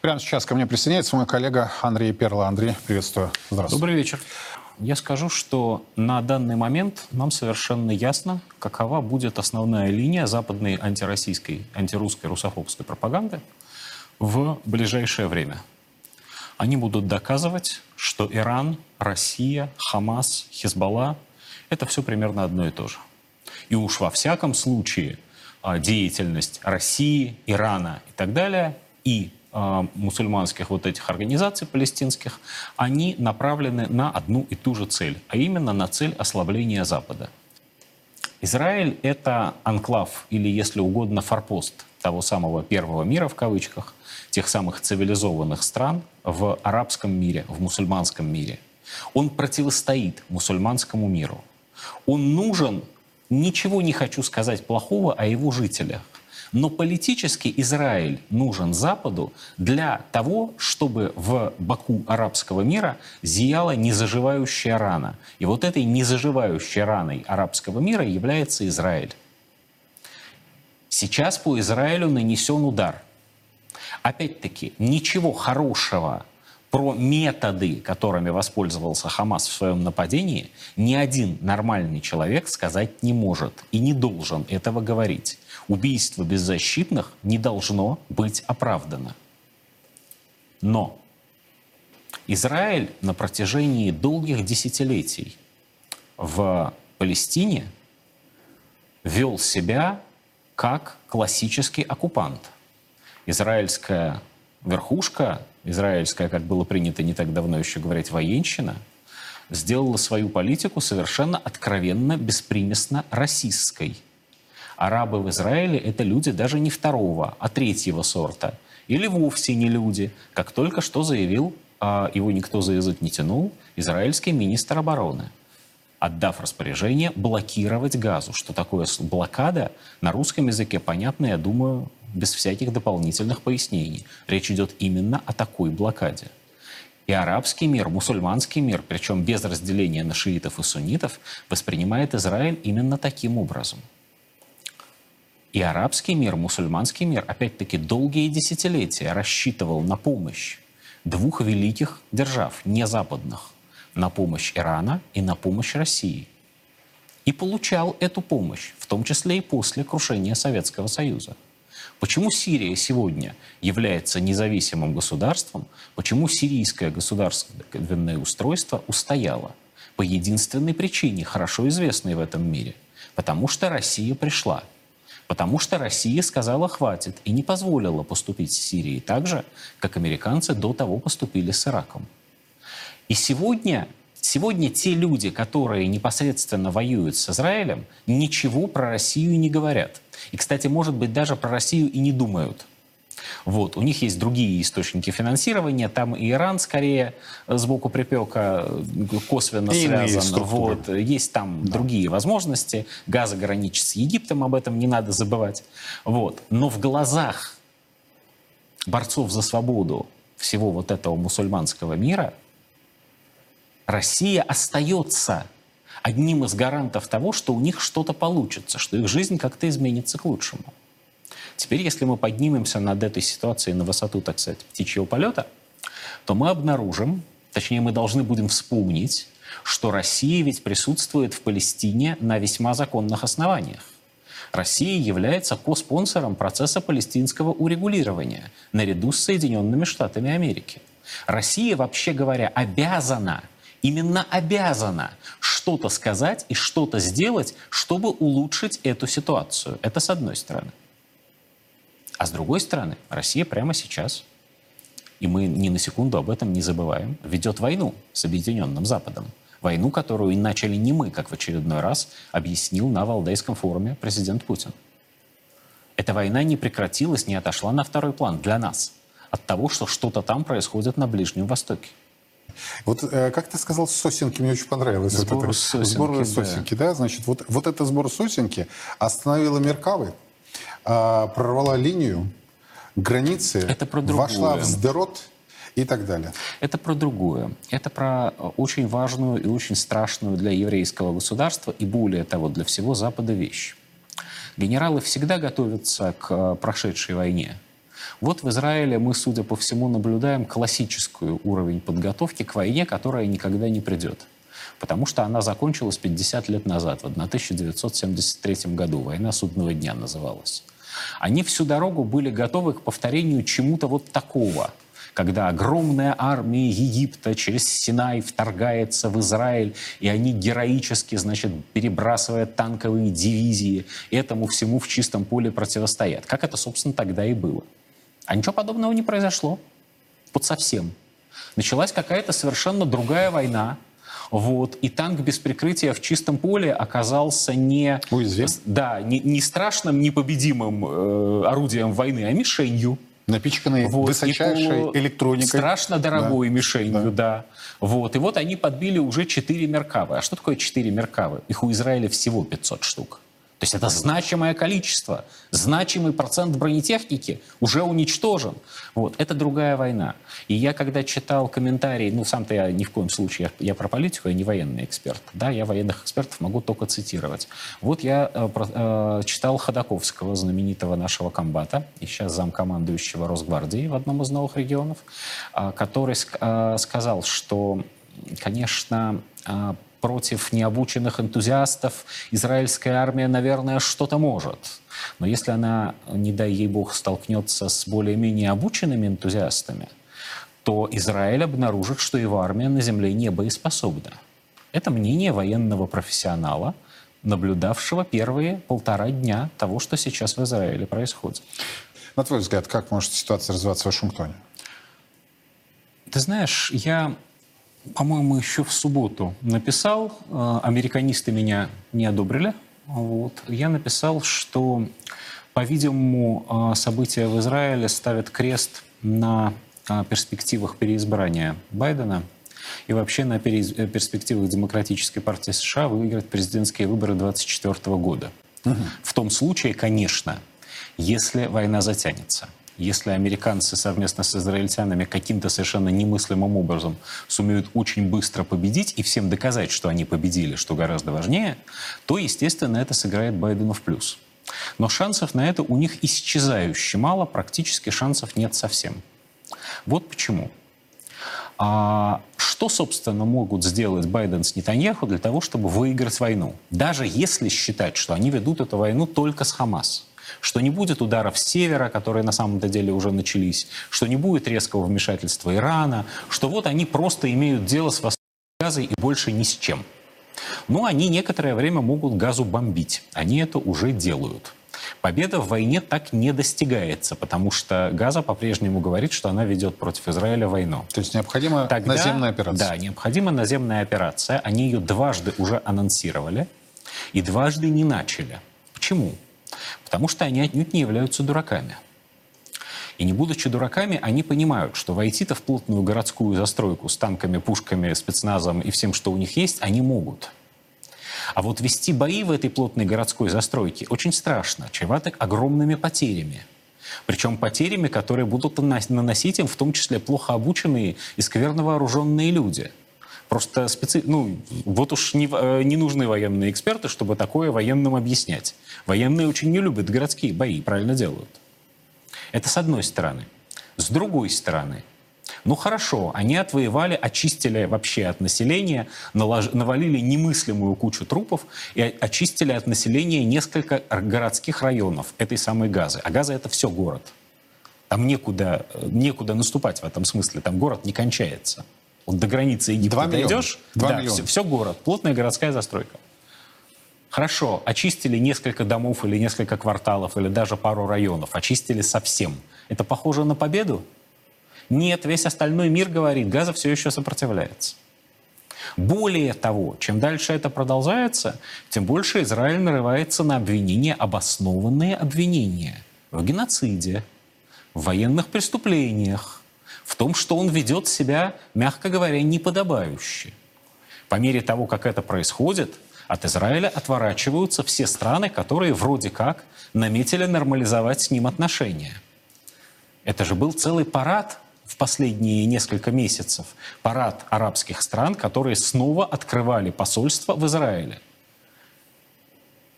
Прямо сейчас ко мне присоединяется мой коллега Андрей Перла. Андрей, приветствую. Здравствуйте. Добрый вечер. Я скажу, что на данный момент нам совершенно ясно, какова будет основная линия западной антироссийской, антирусской, русофобской пропаганды в ближайшее время. Они будут доказывать, что Иран, Россия, Хамас, Хизбалла – это все примерно одно и то же. И уж во всяком случае а, деятельность России, Ирана и так далее, и а, мусульманских вот этих организаций палестинских, они направлены на одну и ту же цель, а именно на цель ослабления Запада. Израиль — это анклав, или, если угодно, форпост того самого первого мира, в кавычках, тех самых цивилизованных стран в арабском мире, в мусульманском мире. Он противостоит мусульманскому миру. Он нужен, ничего не хочу сказать плохого о его жителях, но политически Израиль нужен Западу для того, чтобы в боку арабского мира зияла незаживающая рана. И вот этой незаживающей раной арабского мира является Израиль. Сейчас по Израилю нанесен удар. Опять-таки, ничего хорошего про методы, которыми воспользовался Хамас в своем нападении, ни один нормальный человек сказать не может и не должен этого говорить. Убийство беззащитных не должно быть оправдано. Но Израиль на протяжении долгих десятилетий в Палестине вел себя как классический оккупант. Израильская верхушка израильская, как было принято не так давно еще говорить, военщина, сделала свою политику совершенно откровенно, беспримесно расистской. Арабы в Израиле – это люди даже не второго, а третьего сорта. Или вовсе не люди, как только что заявил, а его никто за язык не тянул, израильский министр обороны – отдав распоряжение блокировать газу. Что такое блокада? На русском языке понятно, я думаю, без всяких дополнительных пояснений. Речь идет именно о такой блокаде. И арабский мир, мусульманский мир, причем без разделения на шиитов и суннитов, воспринимает Израиль именно таким образом. И арабский мир, мусульманский мир, опять-таки, долгие десятилетия рассчитывал на помощь двух великих держав, не западных – на помощь Ирана и на помощь России. И получал эту помощь, в том числе и после крушения Советского Союза. Почему Сирия сегодня является независимым государством? Почему сирийское государственное устройство устояло? По единственной причине, хорошо известной в этом мире. Потому что Россия пришла. Потому что Россия сказала «хватит» и не позволила поступить с Сирией так же, как американцы до того поступили с Ираком. И сегодня, сегодня те люди, которые непосредственно воюют с Израилем, ничего про Россию не говорят. И, кстати, может быть, даже про Россию и не думают. Вот. У них есть другие источники финансирования. Там и Иран скорее сбоку припека косвенно и связан. Вот. Есть там да. другие возможности. Газа граничит с Египтом, об этом не надо забывать. Вот. Но в глазах борцов за свободу всего вот этого мусульманского мира Россия остается одним из гарантов того, что у них что-то получится, что их жизнь как-то изменится к лучшему. Теперь, если мы поднимемся над этой ситуацией на высоту, так сказать, птичьего полета, то мы обнаружим, точнее, мы должны будем вспомнить, что Россия ведь присутствует в Палестине на весьма законных основаниях. Россия является коспонсором процесса палестинского урегулирования наряду с Соединенными Штатами Америки. Россия, вообще говоря, обязана именно обязана что-то сказать и что-то сделать, чтобы улучшить эту ситуацию. Это с одной стороны. А с другой стороны, Россия прямо сейчас, и мы ни на секунду об этом не забываем, ведет войну с Объединенным Западом. Войну, которую начали не мы, как в очередной раз объяснил на Валдейском форуме президент Путин. Эта война не прекратилась, не отошла на второй план для нас от того, что что-то там происходит на Ближнем Востоке. Вот э, как ты сказал, сосенки мне очень понравилось. Сбор вот это, сосенки, сбор да. сосенки, да, значит, вот, вот это сбор сосенки остановила Меркавы, э, прорвала линию, границы, это про вошла в Сдерот и так далее. Это про другое. Это про очень важную и очень страшную для еврейского государства и более того, для всего Запада вещь. Генералы всегда готовятся к э, прошедшей войне. Вот в Израиле мы, судя по всему, наблюдаем классическую уровень подготовки к войне, которая никогда не придет. Потому что она закончилась 50 лет назад, в 1973 году. Война судного дня называлась. Они всю дорогу были готовы к повторению чему-то вот такого – когда огромная армия Египта через Синай вторгается в Израиль, и они героически, значит, перебрасывая танковые дивизии, этому всему в чистом поле противостоят. Как это, собственно, тогда и было. А ничего подобного не произошло. Вот совсем. Началась какая-то совершенно другая война, вот. И танк без прикрытия в чистом поле оказался не, Уязвим. да, не, не страшным, непобедимым э, орудием войны, а мишенью. Напичканной вот. высочайшей полу... электроникой. Страшно дорогой да. мишенью, да. да. Вот. И вот они подбили уже 4 Меркавы. А что такое 4 Меркавы? Их у Израиля всего 500 штук. То есть это значимое количество, значимый процент бронетехники уже уничтожен. Вот. Это другая война. И я, когда читал комментарии, ну, сам-то я ни в коем случае, я, я про политику, я не военный эксперт. Да, я военных экспертов могу только цитировать. Вот я э, э, читал Ходаковского, знаменитого нашего комбата, и сейчас замкомандующего Росгвардии в одном из новых регионов, э, который э, сказал, что, конечно, э, против необученных энтузиастов израильская армия, наверное, что-то может. Но если она, не дай ей бог, столкнется с более-менее обученными энтузиастами, то Израиль обнаружит, что его армия на земле не боеспособна. Это мнение военного профессионала, наблюдавшего первые полтора дня того, что сейчас в Израиле происходит. На твой взгляд, как может ситуация развиваться в Вашингтоне? Ты знаешь, я по-моему, еще в субботу написал, э, американисты меня не одобрили, вот. я написал, что, по-видимому, э, события в Израиле ставят крест на э, перспективах переизбрания Байдена и вообще на перспективах Демократической партии США выиграть президентские выборы 2024 года. Угу. В том случае, конечно, если война затянется – если американцы совместно с израильтянами каким-то совершенно немыслимым образом сумеют очень быстро победить и всем доказать, что они победили, что гораздо важнее, то, естественно, это сыграет Байдену в плюс. Но шансов на это у них исчезающе мало, практически шансов нет совсем. Вот почему. А что, собственно, могут сделать Байден с Нетаньяху для того, чтобы выиграть войну? Даже если считать, что они ведут эту войну только с Хамас что не будет ударов с севера, которые на самом-то деле уже начались, что не будет резкого вмешательства Ирана, что вот они просто имеют дело с газой и больше ни с чем. Но они некоторое время могут газу бомбить. Они это уже делают. Победа в войне так не достигается, потому что Газа по-прежнему говорит, что она ведет против Израиля войну. То есть необходима Тогда, наземная операция? Да, необходима наземная операция. Они ее дважды уже анонсировали и дважды не начали. Почему? Потому что они отнюдь не являются дураками. И не будучи дураками, они понимают, что войти-то в плотную городскую застройку с танками, пушками, спецназом и всем, что у них есть, они могут. А вот вести бои в этой плотной городской застройке очень страшно, чревато огромными потерями. Причем потерями, которые будут наносить им в том числе плохо обученные и скверно вооруженные люди – Просто специ... ну, вот уж не, э, не нужны военные эксперты, чтобы такое военным объяснять. Военные очень не любят городские бои, правильно делают. Это с одной стороны. С другой стороны, ну хорошо, они отвоевали, очистили вообще от населения, налож... навалили немыслимую кучу трупов и очистили от населения несколько городских районов этой самой Газы. А Газа это все город. Там некуда, э, некуда наступать в этом смысле, там город не кончается. Вот до границы Египта дойдешь, да, все, все город, плотная городская застройка. Хорошо, очистили несколько домов или несколько кварталов, или даже пару районов, очистили совсем. Это похоже на победу? Нет, весь остальной мир говорит, Газа все еще сопротивляется. Более того, чем дальше это продолжается, тем больше Израиль нарывается на обвинения, обоснованные обвинения в геноциде, в военных преступлениях, в том, что он ведет себя, мягко говоря, неподобающе. По мере того, как это происходит, от Израиля отворачиваются все страны, которые вроде как наметили нормализовать с ним отношения. Это же был целый парад в последние несколько месяцев. Парад арабских стран, которые снова открывали посольство в Израиле.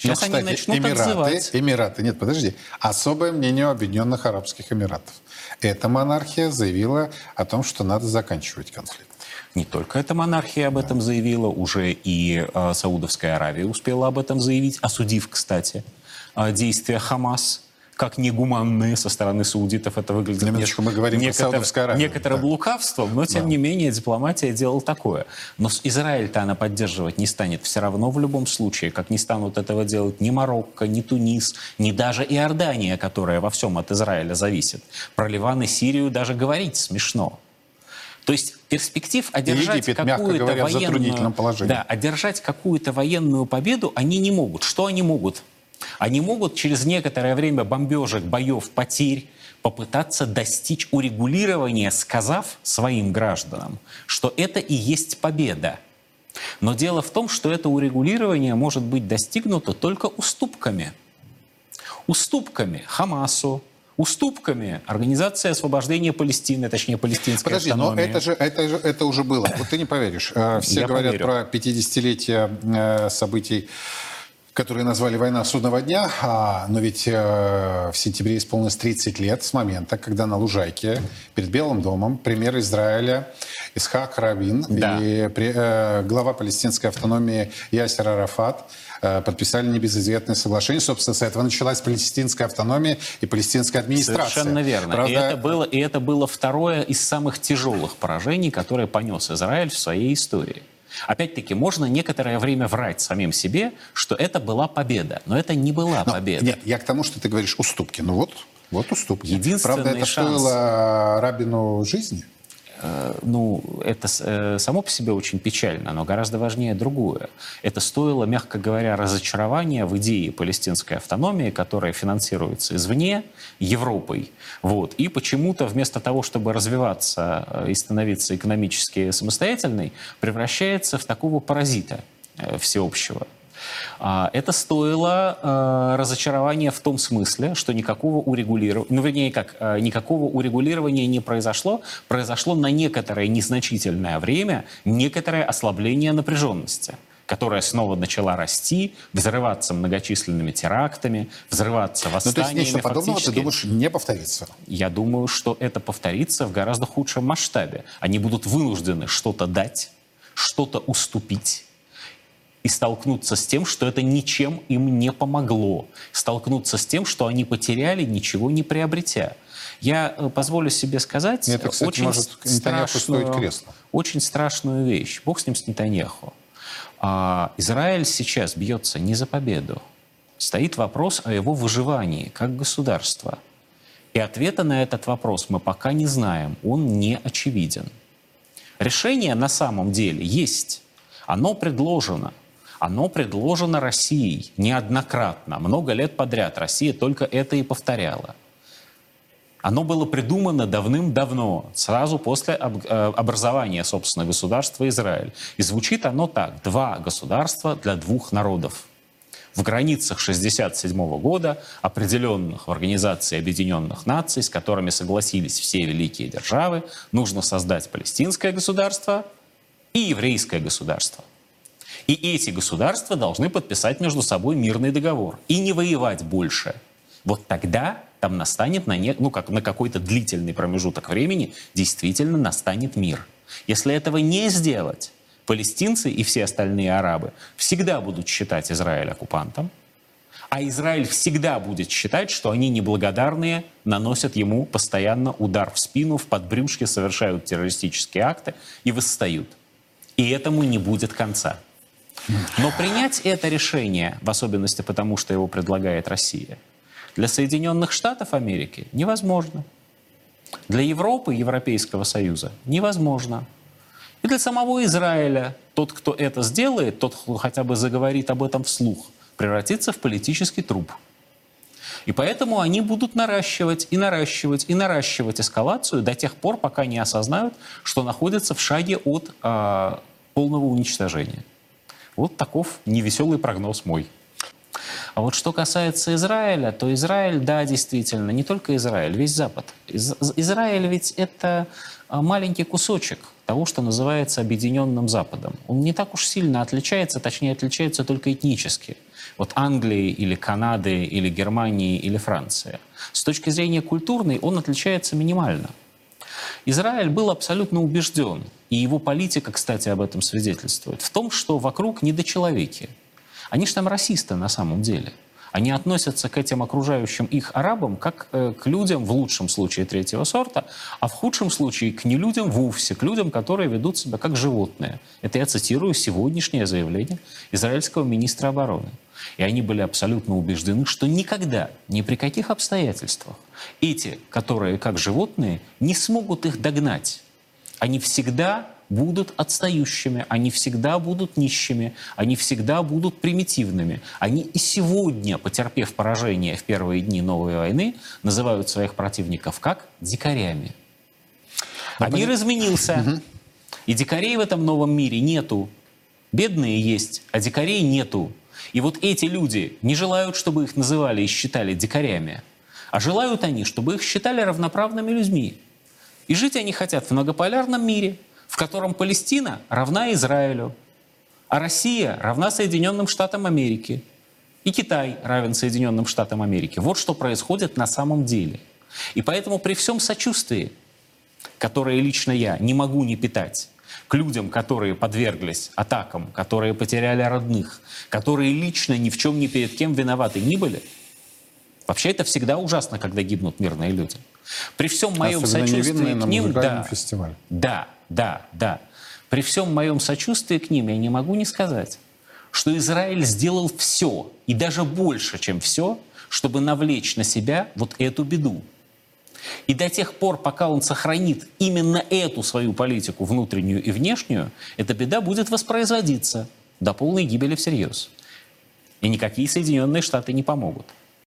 Сейчас ну, кстати, они начнут Эмираты, отзывать. Эмираты, нет, подожди. Особое мнение Объединенных Арабских Эмиратов. Эта монархия заявила о том, что надо заканчивать конфликт. Не только эта монархия об этом заявила, уже и э, Саудовская Аравия успела об этом заявить, осудив, кстати, э, действия Хамас как негуманные со стороны саудитов это выглядит. На минуточку, мы говорим некотор, про Саудовскую Аравию. Некоторым да. лукавством, но тем да. не менее дипломатия делала такое. Но Израиль-то она поддерживать не станет все равно в любом случае, как не станут этого делать ни Марокко, ни Тунис, ни даже Иордания, которая во всем от Израиля зависит. Про Ливан и Сирию даже говорить смешно. То есть перспектив одержать какую-то военную, да, одержать какую-то военную победу они не могут. Что они могут? Они могут через некоторое время бомбежек, боев, потерь попытаться достичь урегулирования, сказав своим гражданам, что это и есть победа. Но дело в том, что это урегулирование может быть достигнуто только уступками. Уступками Хамасу, уступками Организации освобождения Палестины, точнее палестинской Подожди, автономии. но это же, это же это уже было. Вот ты не поверишь. Э, все Я говорят поверю. про 50-летие э, событий которые назвали «Война судного дня», а, но ведь э, в сентябре исполнилось 30 лет с момента, когда на Лужайке перед Белым домом премьер Израиля Исхак Равин да. и при, э, глава палестинской автономии Ясер Арафат э, подписали небезызвестное соглашение. Собственно, с этого началась палестинская автономия и палестинская администрация. Совершенно верно. Правда... И, это было, и это было второе из самых тяжелых поражений, которое понес Израиль в своей истории. Опять-таки, можно некоторое время врать самим себе, что это была победа. Но это не была но, победа. Нет, я к тому, что ты говоришь уступки. Ну вот, вот уступки. Единственный Правда, это шанс... стоило Рабину жизни. Э, ну, это э, само по себе очень печально, но гораздо важнее другое. Это стоило, мягко говоря, разочарования в идее палестинской автономии, которая финансируется извне, Европой. Вот. И почему-то вместо того, чтобы развиваться э, и становиться экономически самостоятельной, превращается в такого паразита всеобщего. А, это стоило э, разочарования в том смысле, что никакого урегулирования, ну, вернее, как, э, никакого урегулирования не произошло. Произошло на некоторое незначительное время некоторое ослабление напряженности которая снова начала расти, взрываться многочисленными терактами, взрываться восстаниями. Ну, то есть нечто подобного, Фактически, ты думаешь, не повторится? Я думаю, что это повторится в гораздо худшем масштабе. Они будут вынуждены что-то дать, что-то уступить, и столкнуться с тем, что это ничем им не помогло, столкнуться с тем, что они потеряли, ничего не приобретя. Я э, позволю себе сказать это, кстати, очень, может страшную, очень страшную вещь. Бог с ним, с Нетаньяху. А, Израиль сейчас бьется не за победу. Стоит вопрос о его выживании как государства. И ответа на этот вопрос мы пока не знаем. Он не очевиден. Решение на самом деле есть. Оно предложено оно предложено Россией неоднократно, много лет подряд. Россия только это и повторяла. Оно было придумано давным-давно, сразу после э, образования, собственно, государства Израиль. И звучит оно так. Два государства для двух народов. В границах 1967 года, определенных в Организации Объединенных Наций, с которыми согласились все великие державы, нужно создать палестинское государство и еврейское государство. И эти государства должны подписать между собой мирный договор и не воевать больше. Вот тогда там настанет на, не, ну, как, на какой-то длительный промежуток времени действительно настанет мир. Если этого не сделать, палестинцы и все остальные арабы всегда будут считать Израиль оккупантом, а Израиль всегда будет считать, что они неблагодарные, наносят ему постоянно удар в спину, в подбрюшке, совершают террористические акты и восстают. И этому не будет конца. Но принять это решение, в особенности потому, что его предлагает Россия, для Соединенных Штатов Америки невозможно. Для Европы, Европейского Союза невозможно. И для самого Израиля тот, кто это сделает, тот, кто хотя бы заговорит об этом вслух, превратится в политический труп. И поэтому они будут наращивать и наращивать и наращивать эскалацию до тех пор, пока не осознают, что находятся в шаге от э, полного уничтожения. Вот таков невеселый прогноз мой. А вот что касается Израиля, то Израиль, да, действительно, не только Израиль, весь Запад. Из Израиль ведь это а, маленький кусочек того, что называется Объединенным Западом. Он не так уж сильно отличается, точнее, отличается только этнически. вот Англии или Канады или Германии или Франции. С точки зрения культурной он отличается минимально. Израиль был абсолютно убежден, и его политика, кстати, об этом свидетельствует, в том, что вокруг недочеловеки. Они же там расисты на самом деле. Они относятся к этим окружающим их арабам как э, к людям, в лучшем случае, третьего сорта, а в худшем случае к не людям вовсе, к людям, которые ведут себя как животные. Это я цитирую сегодняшнее заявление израильского министра обороны. И они были абсолютно убеждены, что никогда, ни при каких обстоятельствах эти, которые как животные, не смогут их догнать. Они всегда будут отстающими, они всегда будут нищими, они всегда будут примитивными. Они и сегодня, потерпев поражение в первые дни новой войны, называют своих противников как дикарями. А мир изменился, угу. и дикарей в этом новом мире нету. Бедные есть, а дикарей нету. И вот эти люди не желают, чтобы их называли и считали дикарями, а желают они, чтобы их считали равноправными людьми. И жить они хотят в многополярном мире – в котором Палестина равна Израилю, а Россия равна Соединенным Штатам Америки, и Китай равен Соединенным Штатам Америки. Вот что происходит на самом деле. И поэтому при всем сочувствии, которое лично я не могу не питать, к людям, которые подверглись атакам, которые потеряли родных, которые лично ни в чем ни перед кем виноваты не были, вообще это всегда ужасно, когда гибнут мирные люди. При всем моем Особенно сочувствии к ним, да, фестиваль. да, да, да. При всем моем сочувствии к ним я не могу не сказать, что Израиль сделал все, и даже больше, чем все, чтобы навлечь на себя вот эту беду. И до тех пор, пока он сохранит именно эту свою политику, внутреннюю и внешнюю, эта беда будет воспроизводиться до полной гибели всерьез. И никакие Соединенные Штаты не помогут.